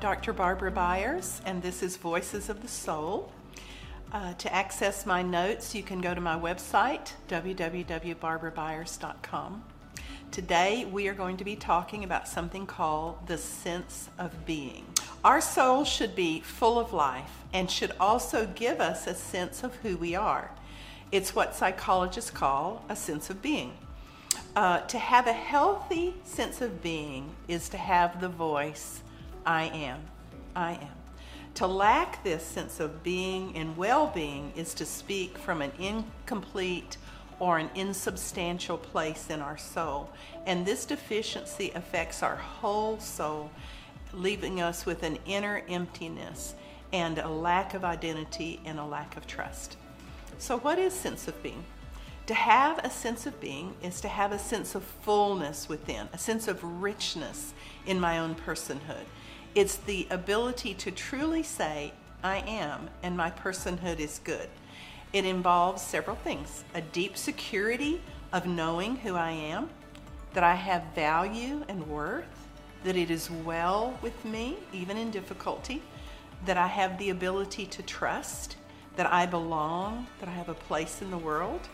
Dr. Barbara Byers, and this is Voices of the Soul. Uh, to access my notes, you can go to my website, www.barbarabyers.com. Today, we are going to be talking about something called the sense of being. Our soul should be full of life and should also give us a sense of who we are. It's what psychologists call a sense of being. Uh, to have a healthy sense of being is to have the voice, I am. I am. To lack this sense of being and well being is to speak from an incomplete or an insubstantial place in our soul. And this deficiency affects our whole soul, leaving us with an inner emptiness and a lack of identity and a lack of trust. So, what is sense of being? To have a sense of being is to have a sense of fullness within, a sense of richness in my own personhood. It's the ability to truly say, I am, and my personhood is good. It involves several things a deep security of knowing who I am, that I have value and worth, that it is well with me, even in difficulty, that I have the ability to trust, that I belong, that I have a place in the world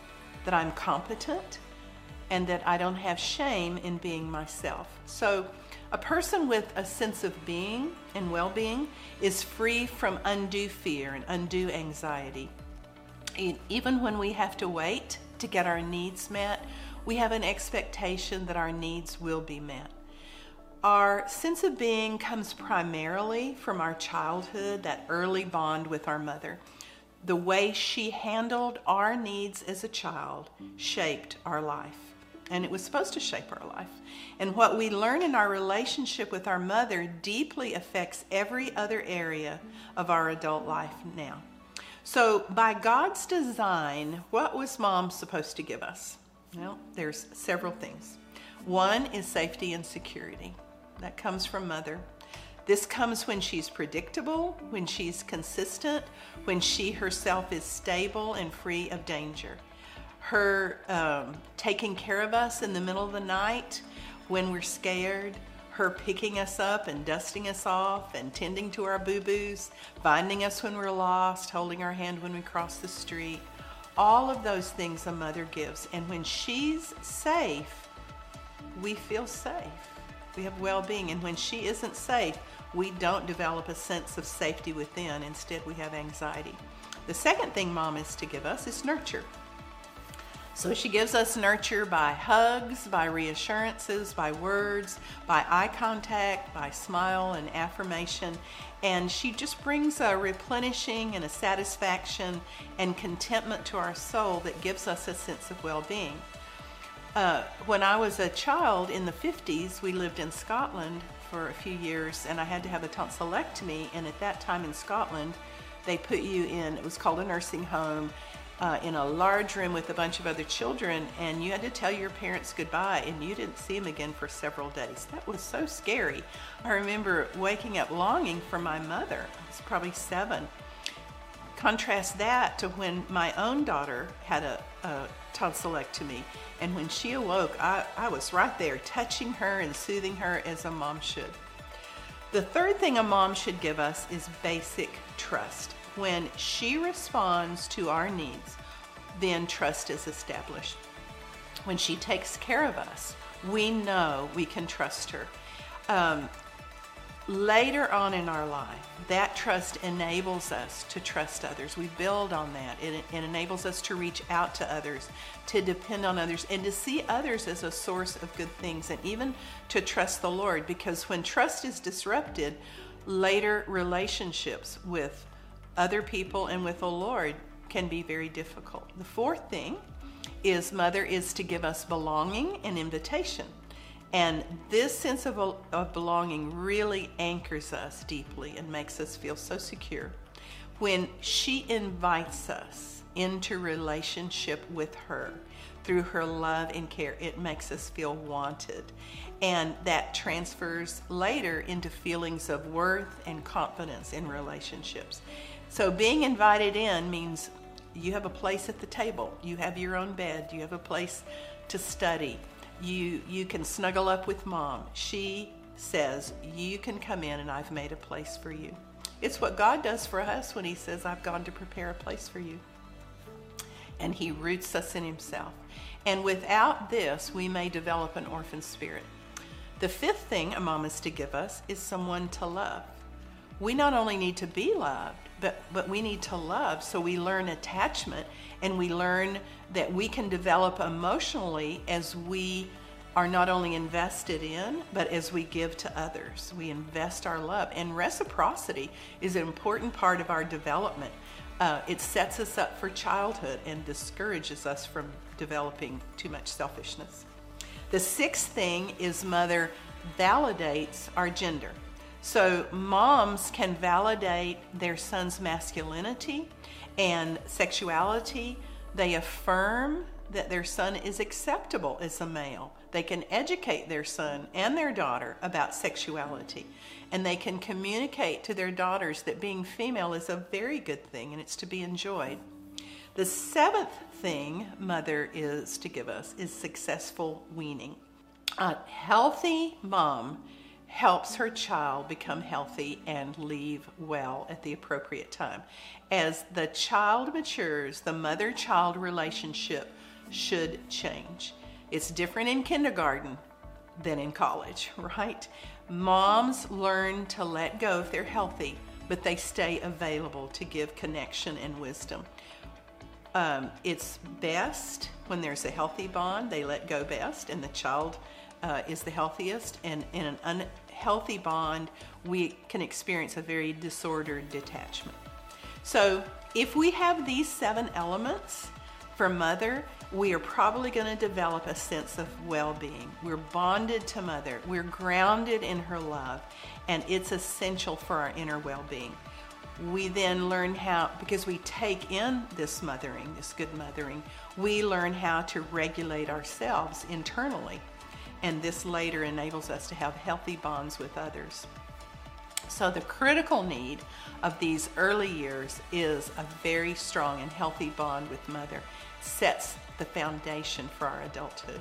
that I'm competent, and that I don't have shame in being myself. So, a person with a sense of being and well being is free from undue fear and undue anxiety. Even when we have to wait to get our needs met, we have an expectation that our needs will be met. Our sense of being comes primarily from our childhood, that early bond with our mother the way she handled our needs as a child shaped our life. And it was supposed to shape our life. And what we learn in our relationship with our mother deeply affects every other area of our adult life now. So, by God's design, what was mom supposed to give us? Well, there's several things. One is safety and security. That comes from mother. This comes when she's predictable, when she's consistent, when she herself is stable and free of danger. Her um, taking care of us in the middle of the night when we're scared, her picking us up and dusting us off and tending to our boo boos, finding us when we're lost, holding our hand when we cross the street. All of those things a mother gives. And when she's safe, we feel safe. We have well being. And when she isn't safe, we don't develop a sense of safety within. Instead, we have anxiety. The second thing mom is to give us is nurture. So she gives us nurture by hugs, by reassurances, by words, by eye contact, by smile and affirmation. And she just brings a replenishing and a satisfaction and contentment to our soul that gives us a sense of well being. Uh, when I was a child in the 50s, we lived in Scotland for a few years and I had to have a tonsillectomy. And at that time in Scotland, they put you in, it was called a nursing home, uh, in a large room with a bunch of other children, and you had to tell your parents goodbye, and you didn't see them again for several days. That was so scary. I remember waking up longing for my mother. I was probably seven. Contrast that to when my own daughter had a, a tonsillectomy. And when she awoke, I, I was right there touching her and soothing her as a mom should. The third thing a mom should give us is basic trust. When she responds to our needs, then trust is established. When she takes care of us, we know we can trust her. Um, later on in our life, that trust enables us to trust others. We build on that. It, it, enables us to reach out to others, to depend on others, and to see others as a source of good things, and even to trust the Lord. Because when trust is disrupted, later relationships with other people and with the Lord can be very difficult. The fourth thing is Mother is to give us belonging and invitation. And this sense of, of belonging really anchors us deeply and makes us feel so secure. When she invites us into relationship with her through her love and care, it makes us feel wanted. And that transfers later into feelings of worth and confidence in relationships. So being invited in means you have a place at the table, you have your own bed, you have a place to study, you you can snuggle up with mom. She says, You can come in and I've made a place for you. It's what God does for us when He says, I've gone to prepare a place for you. And He roots us in Himself. And without this, we may develop an orphan spirit. The fifth thing a mom is to give us is someone to love. We not only need to be loved, but, but we need to love. So we learn attachment and we learn that we can develop emotionally as we are not only invested in, but as we give to others. We invest our love. And reciprocity is an important part of our development. Uh, it sets us up for childhood and discourages us from developing too much selfishness. The sixth thing is mother validates our gender. So moms can validate their son's masculinity and sexuality. They affirm that their son is acceptable as a male. They can educate their son and their daughter about sexuality. And they can communicate to their daughters that being female is a very good thing and it's to be enjoyed. The seventh thing mother is to give us is successful weaning. A healthy mom helps her child become healthy and leave well at the appropriate time. As the child matures, the mother child relationship should change. It's different in kindergarten than in college, right? Moms learn to let go if they're healthy, but they stay available to give connection and wisdom. Um, it's best when there's a healthy bond, they let go best, and the child uh, is the healthiest. And in an unhealthy bond, we can experience a very disordered detachment. So, if we have these seven elements for mother, we are probably going to develop a sense of well being. We're bonded to Mother, we're grounded in her love, and it's essential for our inner well being. We then learn how, because we take in this mothering, this good mothering, we learn how to regulate ourselves internally. And this later enables us to have healthy bonds with others. So, the critical need of these early years is a very strong and healthy bond with mother, sets the foundation for our adulthood.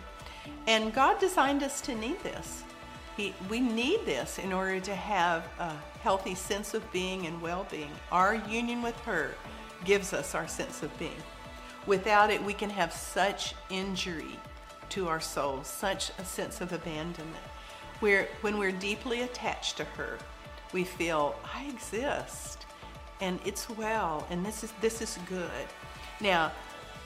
And God designed us to need this. He, we need this in order to have a healthy sense of being and well being. Our union with her gives us our sense of being. Without it, we can have such injury to our souls, such a sense of abandonment. Where when we're deeply attached to her, we feel, I exist and it's well and this is this is good. Now,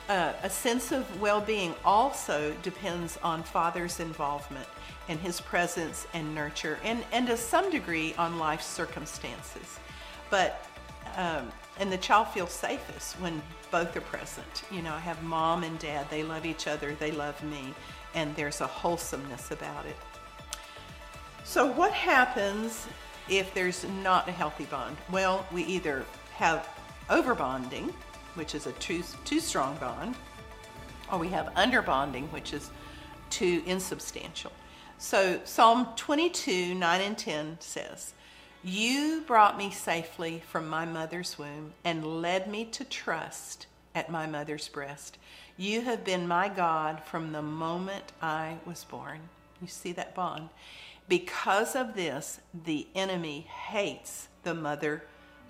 uh, a sense of well being also depends on father's involvement and his presence and nurture, and, and to some degree on life's circumstances. But, um, and the child feels safest when both are present. You know, I have mom and dad, they love each other, they love me, and there's a wholesomeness about it. So, what happens if there's not a healthy bond? Well, we either have overbonding, which is a too, too strong bond, or we have underbonding, which is too insubstantial. So Psalm 22, 9 and 10 says, You brought me safely from my mother's womb and led me to trust at my mother's breast. You have been my God from the moment I was born. You see that bond? Because of this, the enemy hates the mother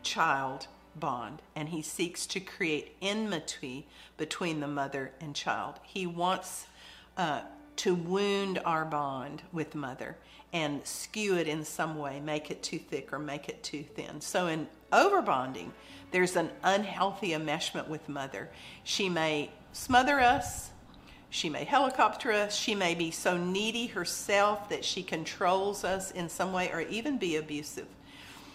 child bond and he seeks to create enmity between the mother and child. He wants uh, to wound our bond with mother and skew it in some way, make it too thick or make it too thin. So in overbonding, there's an unhealthy enmeshment with mother. She may smother us, she may helicopter us, she may be so needy herself that she controls us in some way or even be abusive.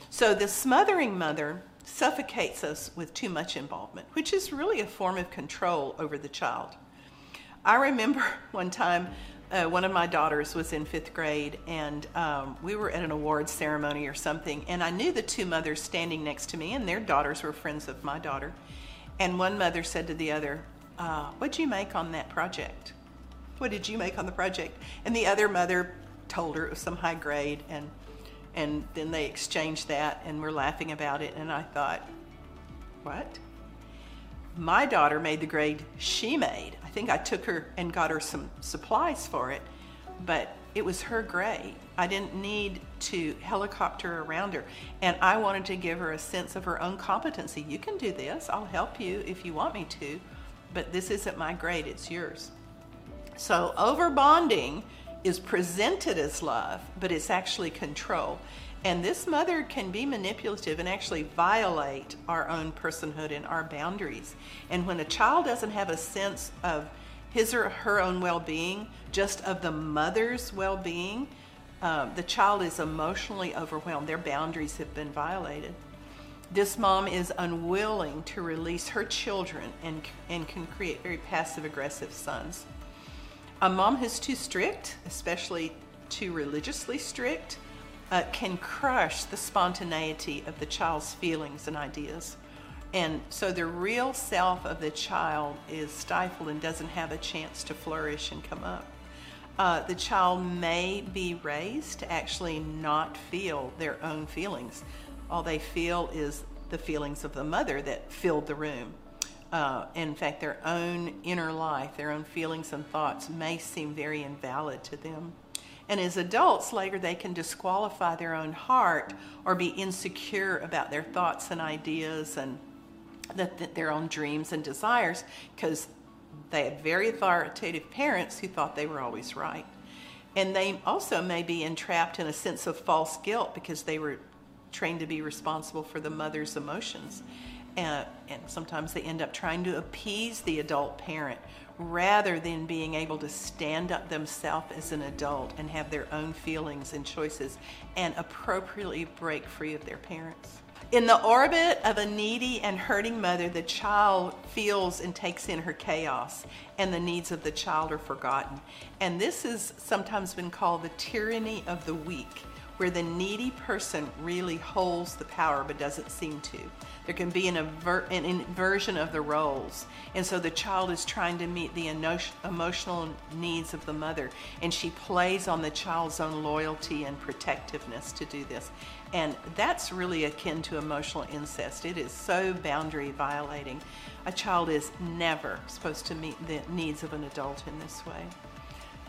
So the smothering mother suffocates us with too much involvement, which is really a form of control over the child. I remember one time uh, one of my daughters was in fifth grade, and um, we were at an awards ceremony or something, and I knew the two mothers standing next to me, and their daughters were friends of my daughter. And one mother said to the other, uh, What'd you make on that project? What did you make on the project? And the other mother told her it was some high grade, and and then they exchanged that and were laughing about it. And I thought, what? My daughter made the grade she made. I think I took her and got her some supplies for it, but it was her grade. I didn't need to helicopter around her. And I wanted to give her a sense of her own competency. You can do this. I'll help you if you want me to. But this isn't my grade, it's yours. So over bonding is presented as love, but it's actually control. And this mother can be manipulative and actually violate our own personhood and our boundaries. And when a child doesn't have a sense of his or her own well being, just of the mother's well being, um, the child is emotionally overwhelmed. Their boundaries have been violated. This mom is unwilling to release her children and, and can create very passive aggressive sons. A mom who's too strict, especially too religiously strict, uh, can crush the spontaneity of the child's feelings and ideas. And so the real self of the child is stifled and doesn't have a chance to flourish and come up. Uh, the child may be raised to actually not feel their own feelings. All they feel is the feelings of the mother that filled the room. Uh, in fact, their own inner life, their own feelings and thoughts may seem very invalid to them. And as adults, later they can disqualify their own heart or be insecure about their thoughts and ideas and their own dreams and desires because they had very authoritative parents who thought they were always right. And they also may be entrapped in a sense of false guilt because they were trained to be responsible for the mother's emotions. And, and sometimes they end up trying to appease the adult parent rather than being able to stand up themselves as an adult and have their own feelings and choices and appropriately break free of their parents. In the orbit of a needy and hurting mother, the child feels and takes in her chaos, and the needs of the child are forgotten. And this has sometimes been called the tyranny of the weak, where the needy person really holds the power but doesn't seem to. There can be an, aver- an inversion of the roles. And so the child is trying to meet the emotional needs of the mother, and she plays on the child's own loyalty and protectiveness to do this. And that's really akin to emotional incest. It is so boundary violating. A child is never supposed to meet the needs of an adult in this way.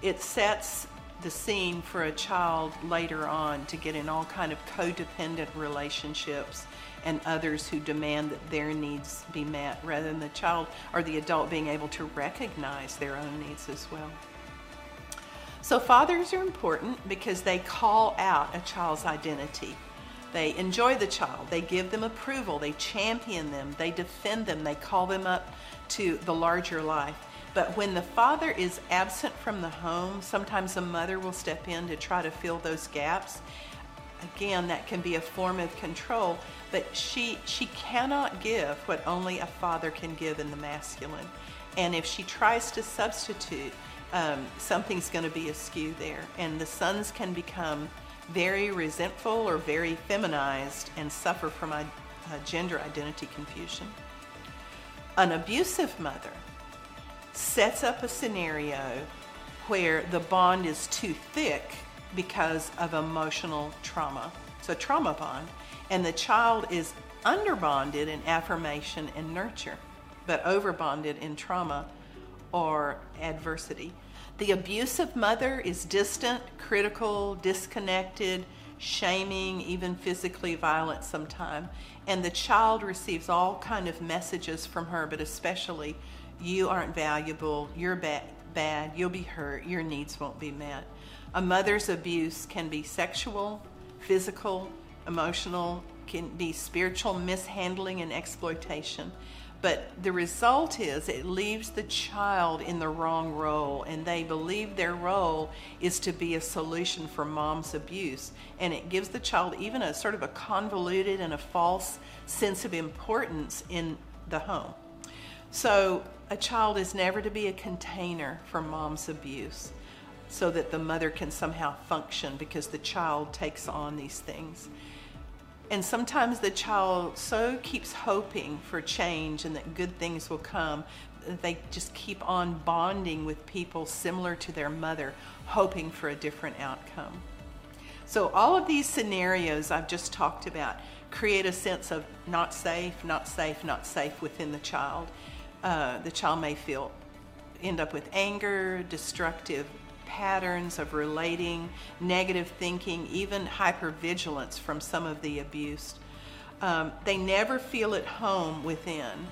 It sets the scene for a child later on to get in all kind of codependent relationships and others who demand that their needs be met rather than the child or the adult being able to recognize their own needs as well. So, fathers are important because they call out a child's identity. They enjoy the child, they give them approval, they champion them, they defend them, they call them up to the larger life. But when the father is absent from the home, sometimes a mother will step in to try to fill those gaps. Again that can be a form of control but she she cannot give what only a father can give in the masculine. And if she tries to substitute um, something's going to be askew there. And the sons can become very resentful or very feminized and suffer from a, a gender identity confusion. An abusive mother sets up a scenario where the bond is too thick because of emotional trauma. So, trauma bond. And the child is underbonded in affirmation and nurture, but overbonded in trauma or adversity. The abusive mother is distant, critical, disconnected, shaming, even physically violent sometimes. And the child receives all kind of messages from her, but especially, you aren't valuable, you're bad, bad, you'll be hurt, your needs won't be met. A mother's abuse can be sexual, physical, emotional, can be spiritual mishandling and exploitation. But the result is it leaves the child in the wrong role, and they believe their role is to be a solution for mom's abuse. And it gives the child even a sort of a convoluted and a false sense of importance in the home. So a child is never to be a container for mom's abuse so that the mother can somehow function because the child takes on these things. And sometimes the child so keeps hoping for change and that good things will come, they just keep on bonding with people similar to their mother, hoping for a different outcome. So, all of these scenarios I've just talked about create a sense of not safe, not safe, not safe within the child. Uh, the child may feel, end up with anger, destructive patterns of relating, negative thinking, even hypervigilance from some of the abused. Um, they never feel at home within.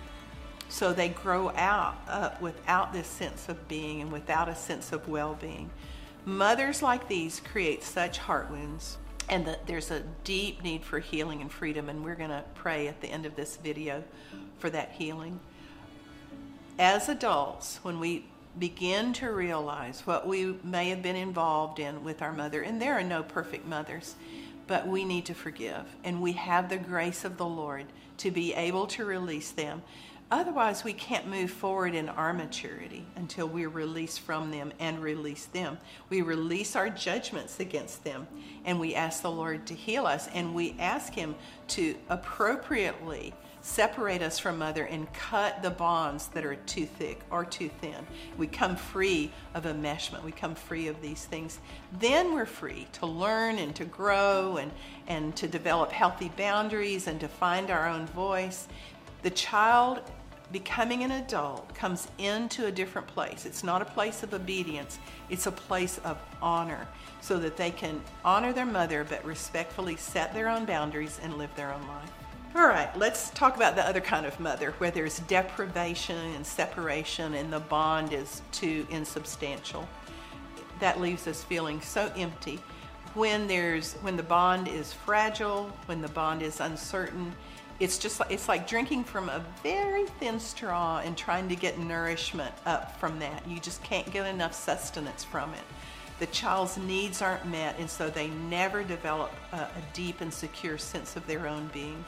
So they grow out up without this sense of being and without a sense of well being. Mothers like these create such heart wounds, and that there's a deep need for healing and freedom, and we're going to pray at the end of this video for that healing. As adults, when we begin to realize what we may have been involved in with our mother, and there are no perfect mothers, but we need to forgive, and we have the grace of the Lord to be able to release them. Otherwise, we can't move forward in our maturity until we're released from them and release them. We release our judgments against them and we ask the Lord to heal us and we ask Him to appropriately separate us from mother and cut the bonds that are too thick or too thin. We come free of enmeshment. We come free of these things. Then we're free to learn and to grow and, and to develop healthy boundaries and to find our own voice. The child becoming an adult comes into a different place. It's not a place of obedience, it's a place of honor so that they can honor their mother but respectfully set their own boundaries and live their own life. All right, let's talk about the other kind of mother where there's deprivation and separation and the bond is too insubstantial. That leaves us feeling so empty. When there's when the bond is fragile, when the bond is uncertain, it's just like it's like drinking from a very thin straw and trying to get nourishment up from that. You just can't get enough sustenance from it. The child's needs aren't met, and so they never develop a, a deep and secure sense of their own being.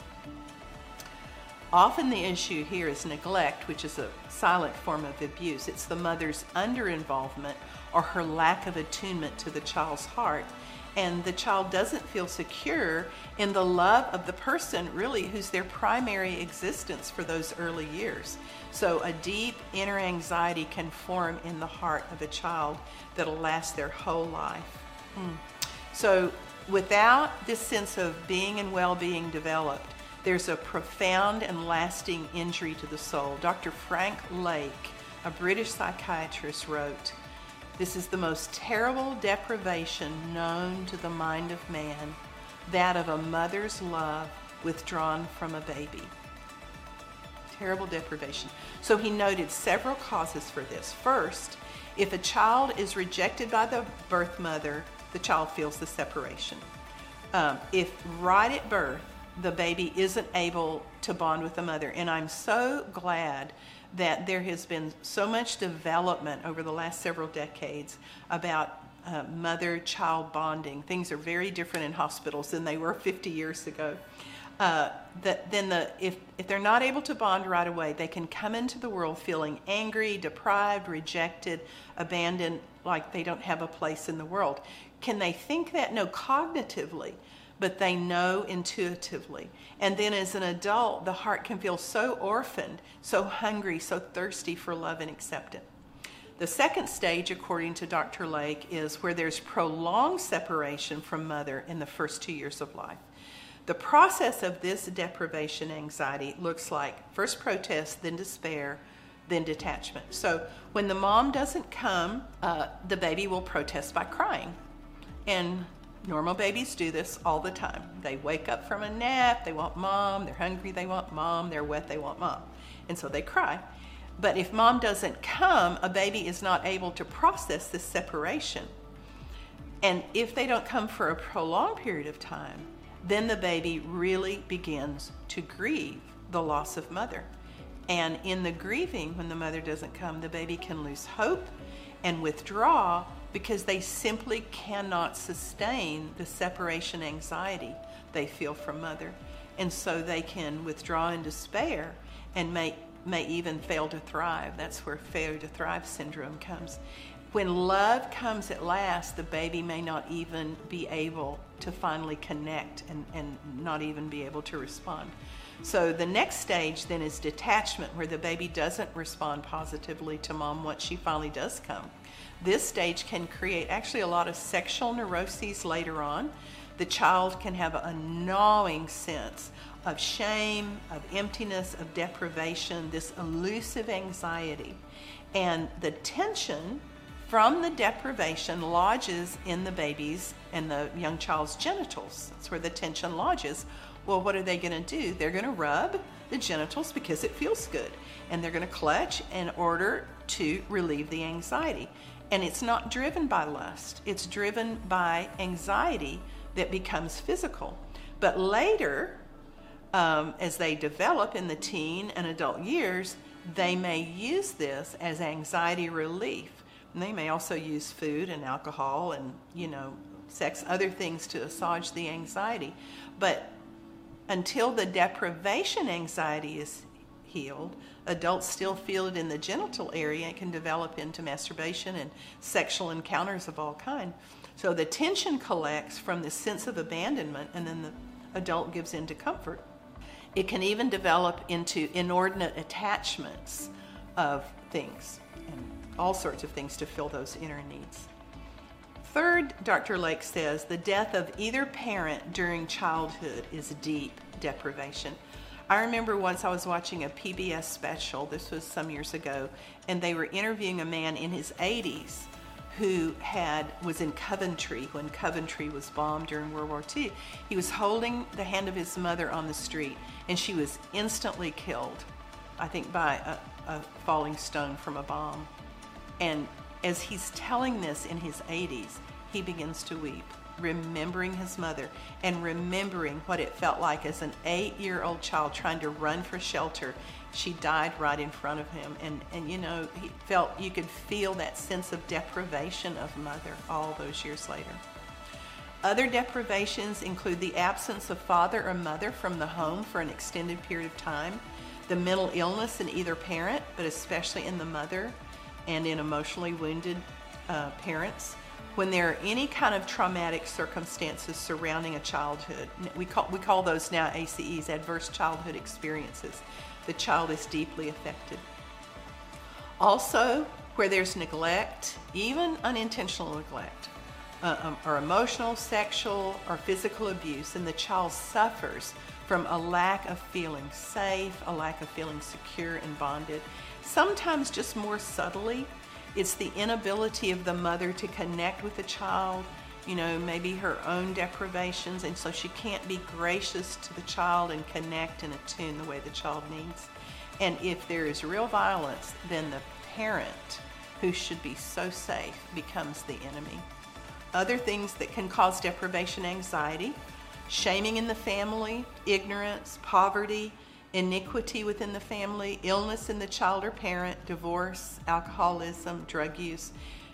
Often the issue here is neglect, which is a silent form of abuse. It's the mother's underinvolvement or her lack of attunement to the child's heart. And the child doesn't feel secure in the love of the person, really, who's their primary existence for those early years. So, a deep inner anxiety can form in the heart of a child that'll last their whole life. Hmm. So, without this sense of being and well being developed, there's a profound and lasting injury to the soul. Dr. Frank Lake, a British psychiatrist, wrote This is the most terrible deprivation known to the mind of man, that of a mother's love withdrawn from a baby. Terrible deprivation. So he noted several causes for this. First, if a child is rejected by the birth mother, the child feels the separation. Um, if right at birth the baby isn't able to bond with the mother. And I'm so glad that there has been so much development over the last several decades about uh, mother child bonding. Things are very different in hospitals than they were 50 years ago. Uh, that then the if if they're not able to bond right away, they can come into the world feeling angry, deprived, rejected, abandoned, like they don't have a place in the world. Can they think that? No, cognitively but they know intuitively. And then as an adult, the heart can feel so orphaned, so hungry, so thirsty for love and acceptance. The second stage, according to Dr. Lake, is where there's prolonged separation from mother in the first two years of life. The process of this deprivation anxiety looks like first protest, then despair, then detachment. So when the mom doesn't come, uh, the baby will protest by crying. And Normal babies do this all the time. They wake up from a nap, they want mom, they're hungry, they want mom, they're wet, they want mom. And so they cry. But if mom doesn't come, a baby is not able to process this separation. And if they don't come for a prolonged period of time, then the baby really begins to grieve the loss of mother. And in the grieving, when the mother doesn't come, the baby can lose hope and withdraw because they simply cannot sustain the separation anxiety they feel from mother. And so they can withdraw in despair and may, may even fail to thrive. That's where failure to thrive syndrome comes. When love comes at last, the baby may not even be able to finally connect and, and not even be able to respond. So the next stage then is detachment, where the baby doesn't respond positively to mom once she finally does come. This stage can create actually a lot of sexual neuroses later on. The child can have a gnawing sense of shame, of emptiness, of deprivation, this elusive anxiety. And the tension from the deprivation lodges in the baby's and the young child's genitals. That's where the tension lodges. Well, what are they going to do? They're going to rub the genitals because it feels good. And they're going to clutch in order to relieve the anxiety. And it's not driven by lust, it's driven by anxiety that becomes physical. But later, um, as they develop in the teen and adult years, they may use this as anxiety relief. And they may also use food and alcohol and, you know, sex, other things to assuage the anxiety. But until the deprivation anxiety is healed, adults still feel it in the genital area and can develop into masturbation and sexual encounters of all kind. So the tension collects from the sense of abandonment and then the adult gives into comfort. It can even develop into inordinate attachments of things and all sorts of things to fill those inner needs. Third, Dr. Lake says the death of either parent during childhood is deep deprivation. I remember once I was watching a PBS special, this was some years ago, and they were interviewing a man in his 80s who had was in Coventry when Coventry was bombed during World War II. He was holding the hand of his mother on the street and she was instantly killed, I think by a, a falling stone from a bomb. And as he's telling this in his 80s, he begins to weep, remembering his mother and remembering what it felt like as an eight year old child trying to run for shelter. She died right in front of him. And, and you know, he felt you could feel that sense of deprivation of mother all those years later. Other deprivations include the absence of father or mother from the home for an extended period of time, the mental illness in either parent, but especially in the mother, and in emotionally wounded uh, parents. When there are any kind of traumatic circumstances surrounding a childhood, we call, we call those now ACEs, adverse childhood experiences, the child is deeply affected. Also, where there's neglect, even unintentional neglect, uh, um, or emotional, sexual, or physical abuse, and the child suffers from a lack of feeling safe, a lack of feeling secure and bonded. Sometimes, just more subtly, it's the inability of the mother to connect with the child, you know, maybe her own deprivations, and so she can't be gracious to the child and connect and attune the way the child needs. And if there is real violence, then the parent, who should be so safe, becomes the enemy. Other things that can cause deprivation anxiety shaming in the family, ignorance, poverty, iniquity within the family, illness in the child or parent, divorce, alcoholism, drug use.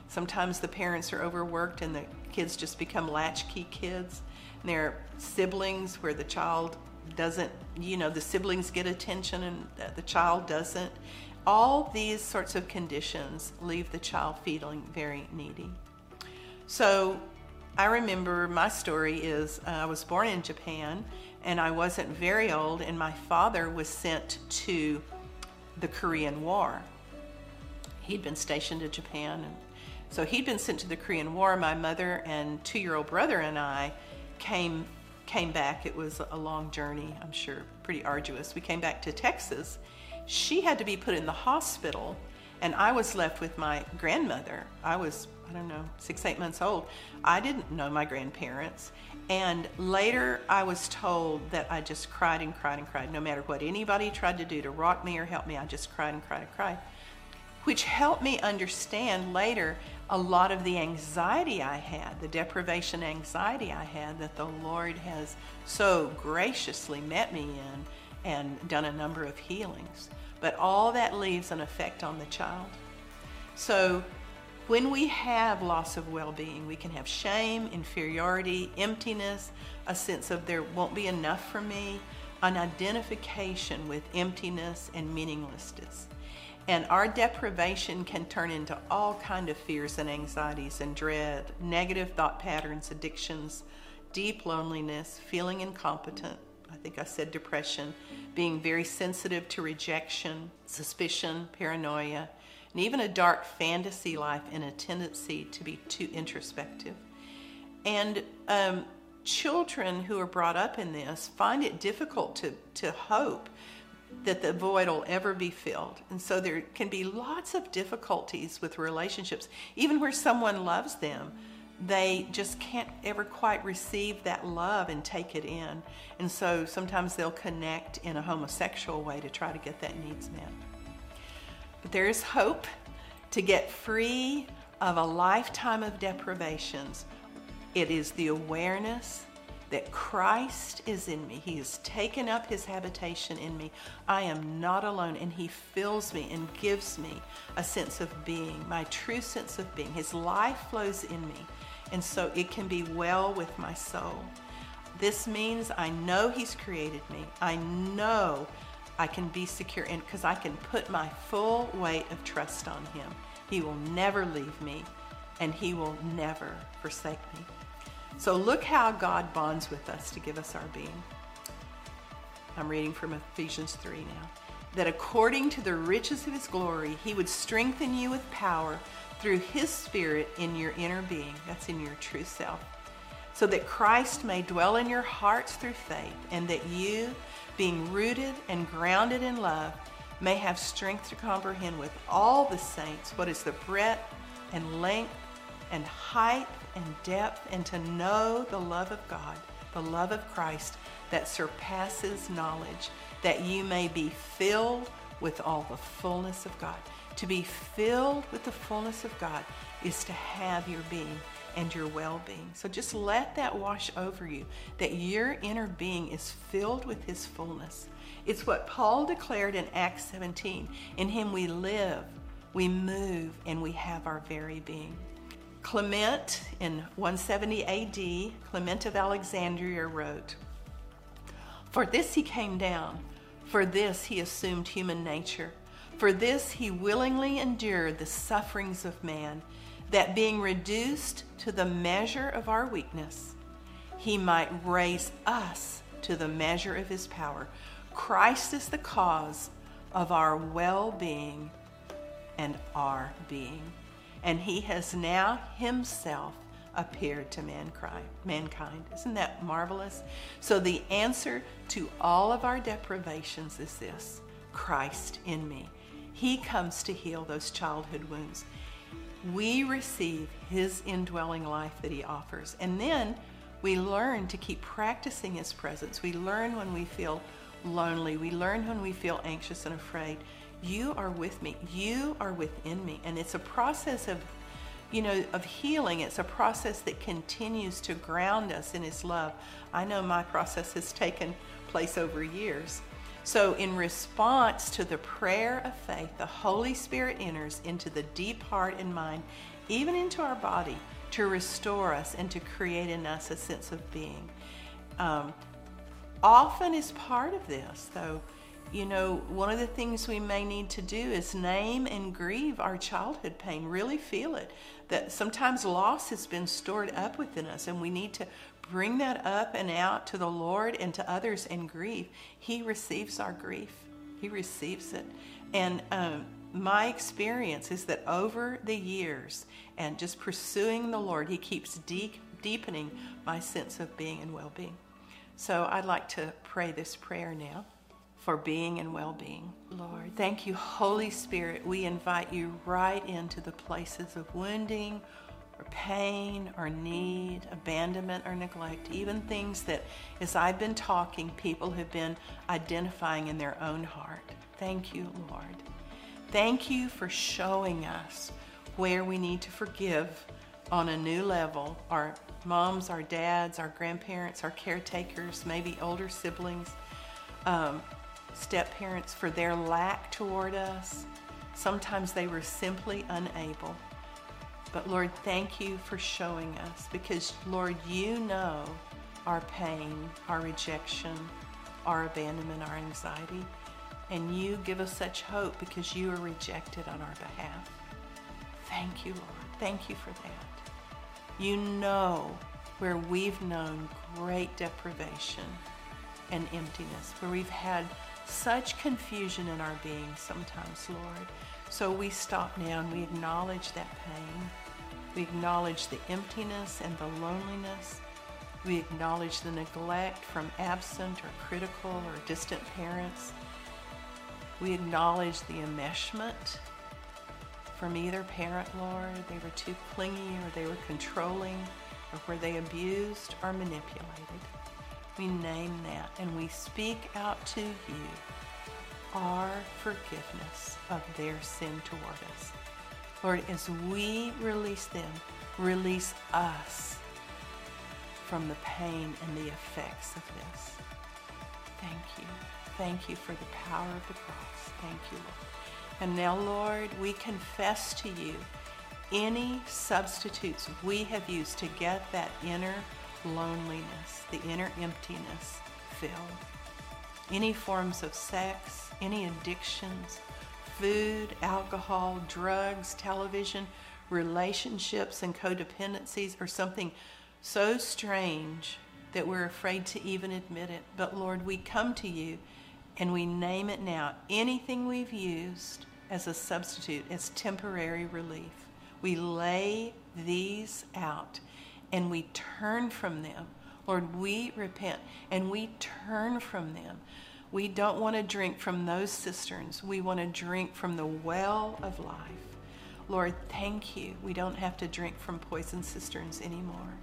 Sometimes the parents are overworked and the kids just become latchkey kids. And there are siblings where the child doesn't, you know, the siblings get attention and the child doesn't. All these sorts of conditions leave the child feeling very needy. So I remember my story is uh, I was born in Japan and I wasn't very old, and my father was sent to the Korean War. He'd been stationed in Japan, and so he'd been sent to the Korean War. My mother and two-year-old brother and I came came back. It was a long journey, I'm sure, pretty arduous. We came back to Texas. She had to be put in the hospital, and I was left with my grandmother. I was I don't know, six, eight months old. I didn't know my grandparents. And later I was told that I just cried and cried and cried. No matter what anybody tried to do to rock me or help me, I just cried and cried and cried. Which helped me understand later a lot of the anxiety I had, the deprivation anxiety I had, that the Lord has so graciously met me in and done a number of healings. But all that leaves an effect on the child. So when we have loss of well being, we can have shame, inferiority, emptiness, a sense of there won't be enough for me, an identification with emptiness and meaninglessness. And our deprivation can turn into all kind of fears and anxieties and dread, negative thought patterns, addictions, deep loneliness, feeling incompetent. I think I said depression, being very sensitive to rejection, suspicion, paranoia, and even a dark fantasy life and a tendency to be too introspective. And um, children who are brought up in this find it difficult to, to hope that the void will ever be filled. And so there can be lots of difficulties with relationships, even where someone loves them. They just can't ever quite receive that love and take it in. And so sometimes they'll connect in a homosexual way to try to get that needs met. But there is hope to get free of a lifetime of deprivations. It is the awareness that Christ is in me. He has taken up his habitation in me. I am not alone, and he fills me and gives me a sense of being, my true sense of being. His life flows in me, and so it can be well with my soul. This means I know he's created me. I know I can be secure in because I can put my full weight of trust on him. He will never leave me, and he will never forsake me. So look how God bonds with us to give us our being. I'm reading from Ephesians 3 now. That according to the riches of his glory, he would strengthen you with power through his spirit in your inner being. That's in your true self. So that Christ may dwell in your hearts through faith, and that you, being rooted and grounded in love, may have strength to comprehend with all the saints what is the breadth and length and height and depth and to know the love of God, the love of Christ that surpasses knowledge, that you may be filled with all the fullness of God. To be filled with the fullness of God is to have your being and your well being. So just let that wash over you, that your inner being is filled with His fullness. It's what Paul declared in Acts 17. In Him we live, we move, and we have our very being. Clement in 170 AD, Clement of Alexandria wrote, For this he came down, for this he assumed human nature, for this he willingly endured the sufferings of man, that being reduced to the measure of our weakness, he might raise us to the measure of his power. Christ is the cause of our well being and our being and he has now himself appeared to mankind. Mankind. Isn't that marvelous? So the answer to all of our deprivations is this Christ in me. He comes to heal those childhood wounds. We receive his indwelling life that he offers. And then we learn to keep practicing his presence. We learn when we feel lonely. We learn when we feel anxious and afraid you are with me. You are within me. And it's a process of, you know, of healing. It's a process that continues to ground us in His love. I know my process has taken place over years. So, in response to the prayer of faith, the Holy Spirit enters into the deep heart and mind, even into our body, to restore us and to create in us a sense of being. Um, often, is part of this, though, you know, one of the things we may need to do is name and grieve our childhood pain, really feel it. That sometimes loss has been stored up within us, and we need to bring that up and out to the Lord and to others and grief, He receives our grief, He receives it. And um, my experience is that over the years and just pursuing the Lord, He keeps deep, deepening my sense of being and well being. So I'd like to pray this prayer now for being and well being. Lord, thank you, Holy Spirit. We invite you right into the places of wounding or pain or need, abandonment or neglect, even things that, as I've been talking, people have been identifying in their own heart. Thank you, Lord. Thank you for showing us where we need to forgive on a new level our moms, our dads, our grandparents, our caretakers, maybe older siblings. Um, step parents for their lack toward us. Sometimes they were simply unable. But Lord, thank you for showing us because, Lord, you know our pain, our rejection, our abandonment, our anxiety. And you give us such hope because you are rejected on our behalf. Thank you, Lord. Thank you for that. You know where we've known great deprivation and emptiness, where we've had such confusion in our being sometimes, Lord. So we stop now and we acknowledge that pain. We acknowledge the emptiness and the loneliness. We acknowledge the neglect from absent or critical or distant parents. We acknowledge the enmeshment from either parent, Lord. They were too clingy or they were controlling or were they abused or manipulated. We name that and we speak out to you our forgiveness of their sin toward us. Lord, as we release them, release us from the pain and the effects of this. Thank you. Thank you for the power of the cross. Thank you, Lord. And now, Lord, we confess to you any substitutes we have used to get that inner loneliness, the inner emptiness filled. Any forms of sex, any addictions, food, alcohol, drugs, television, relationships, and codependencies are something so strange that we're afraid to even admit it. But Lord, we come to you and we name it now. Anything we've used as a substitute, as temporary relief, we lay these out and we turn from them. Lord, we repent and we turn from them. We don't want to drink from those cisterns. We want to drink from the well of life. Lord, thank you. We don't have to drink from poison cisterns anymore.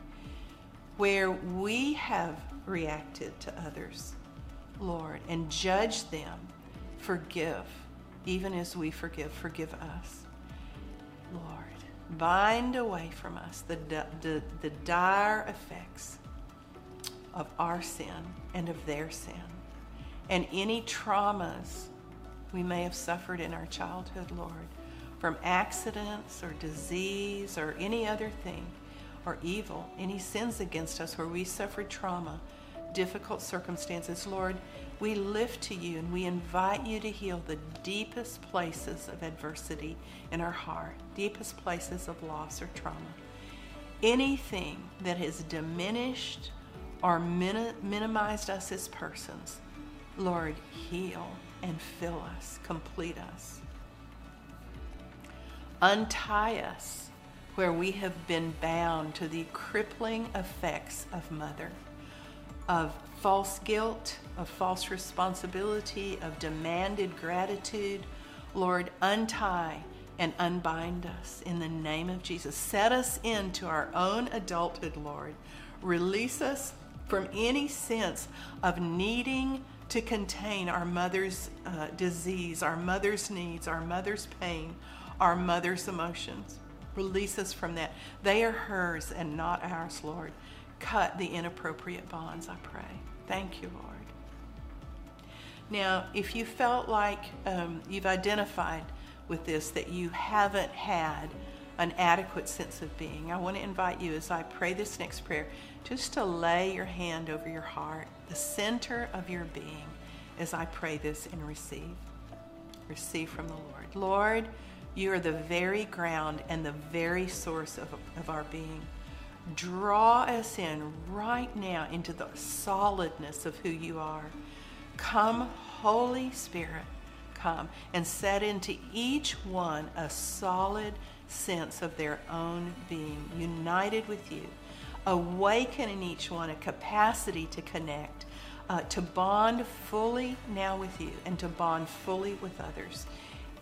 Where we have reacted to others, Lord, and judge them, forgive, even as we forgive. Forgive us. Lord, bind away from us the, the, the dire effects of our sin and of their sin, and any traumas we may have suffered in our childhood, Lord, from accidents or disease or any other thing or evil, any sins against us where we suffered trauma difficult circumstances, Lord, we lift to you and we invite you to heal the deepest places of adversity in our heart, deepest places of loss or trauma. Anything that has diminished or min- minimized us as persons, Lord, heal and fill us, complete us. Untie us where we have been bound to the crippling effects of mother of false guilt, of false responsibility, of demanded gratitude. Lord, untie and unbind us in the name of Jesus. Set us into our own adulthood, Lord. Release us from any sense of needing to contain our mother's uh, disease, our mother's needs, our mother's pain, our mother's emotions. Release us from that. They are hers and not ours, Lord cut the inappropriate bonds, I pray. Thank you, Lord. Now, if you felt like um, you've identified with this, that you haven't had an adequate sense of being, I want to invite you as I pray this next prayer just to lay your hand over your heart, the center of your being, as I pray this and receive. Receive from the Lord. Lord, you are the very ground and the very source of, of our being draw us in right now into the solidness of who you are. Come, Holy Spirit, come and set into each one a solid sense of their own being, united with you. Awaken in each one a capacity to connect, uh, to bond fully now with you, and to bond fully with others.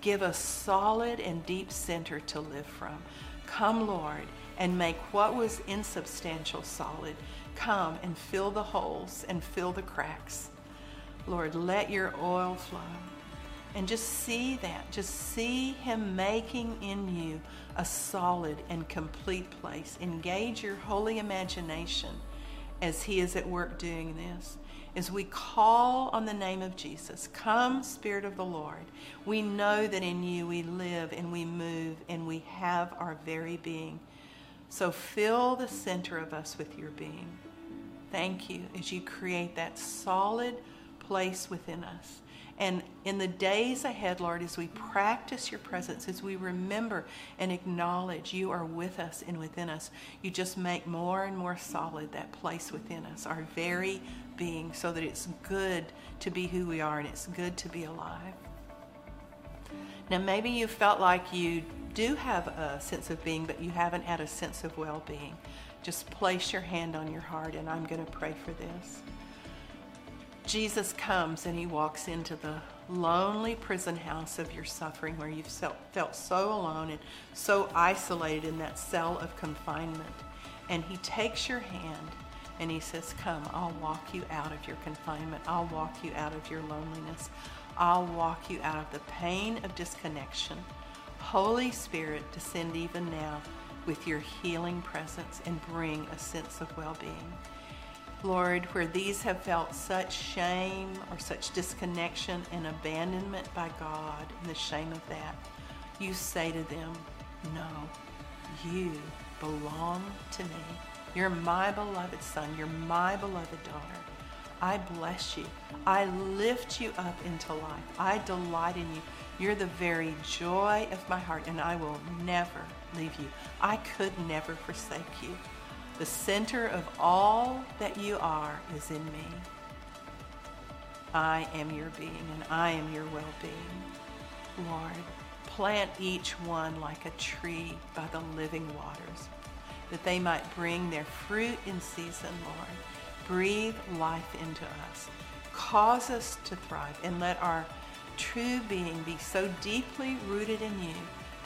Give a solid and deep center to live from. Come, Lord and make what was insubstantial solid. Come and fill the holes and fill the cracks. Lord, let your oil flow. And just see that. Just see Him making in you a solid and complete place. Engage your holy imagination as He is at work doing this. As we call on the name of Jesus, come, Spirit of the Lord. We know that in you we live and we move and we have our very being. So fill the center of us with your being. Thank you as you create that solid place within us. And in the days ahead, Lord, as we practice your presence, as we remember and acknowledge you are with us and within us, you just make more and more solid that place within us, our very being, so that it's good to be who we are and it's good to be alive. Now, maybe you felt like you do have a sense of being, but you haven't had a sense of well being. Just place your hand on your heart, and I'm going to pray for this. Jesus comes and he walks into the lonely prison house of your suffering where you've felt, so alone and so isolated in that cell of confinement. And he takes your hand and he says, Come, I'll walk you out of your confinement. I'll walk you out of your loneliness. I'll walk you out of the pain of disconnection. Holy Spirit, descend even now with your healing presence and bring a sense of well being. Lord, where these have felt such shame or such disconnection and abandonment by God and the shame of that, you say to them, No, you belong to me. You're my beloved son. You're my beloved daughter. I bless you. I lift you up into life. I delight in you. You're the very joy of my heart, and I will never leave you. I could never forsake you. The center of all that you are is in me. I am your being, and I am your well being. Lord, plant each one like a tree by the living waters, that they might bring their fruit in season, Lord. Breathe life into us. Cause us to thrive, and let our true being be so deeply rooted in you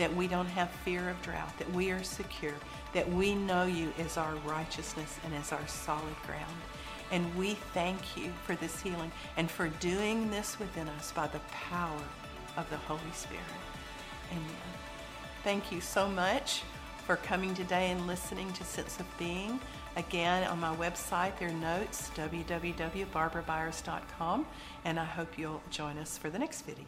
that we don't have fear of drought, that we are secure, that we know you as our righteousness and as our solid ground. And we thank you for this healing and for doing this within us by the power of the Holy Spirit. Amen. Thank you so much for coming today and listening to Sense of Being. Again, on my website, there are notes, www.barbarabyers.com, and I hope you'll join us for the next video.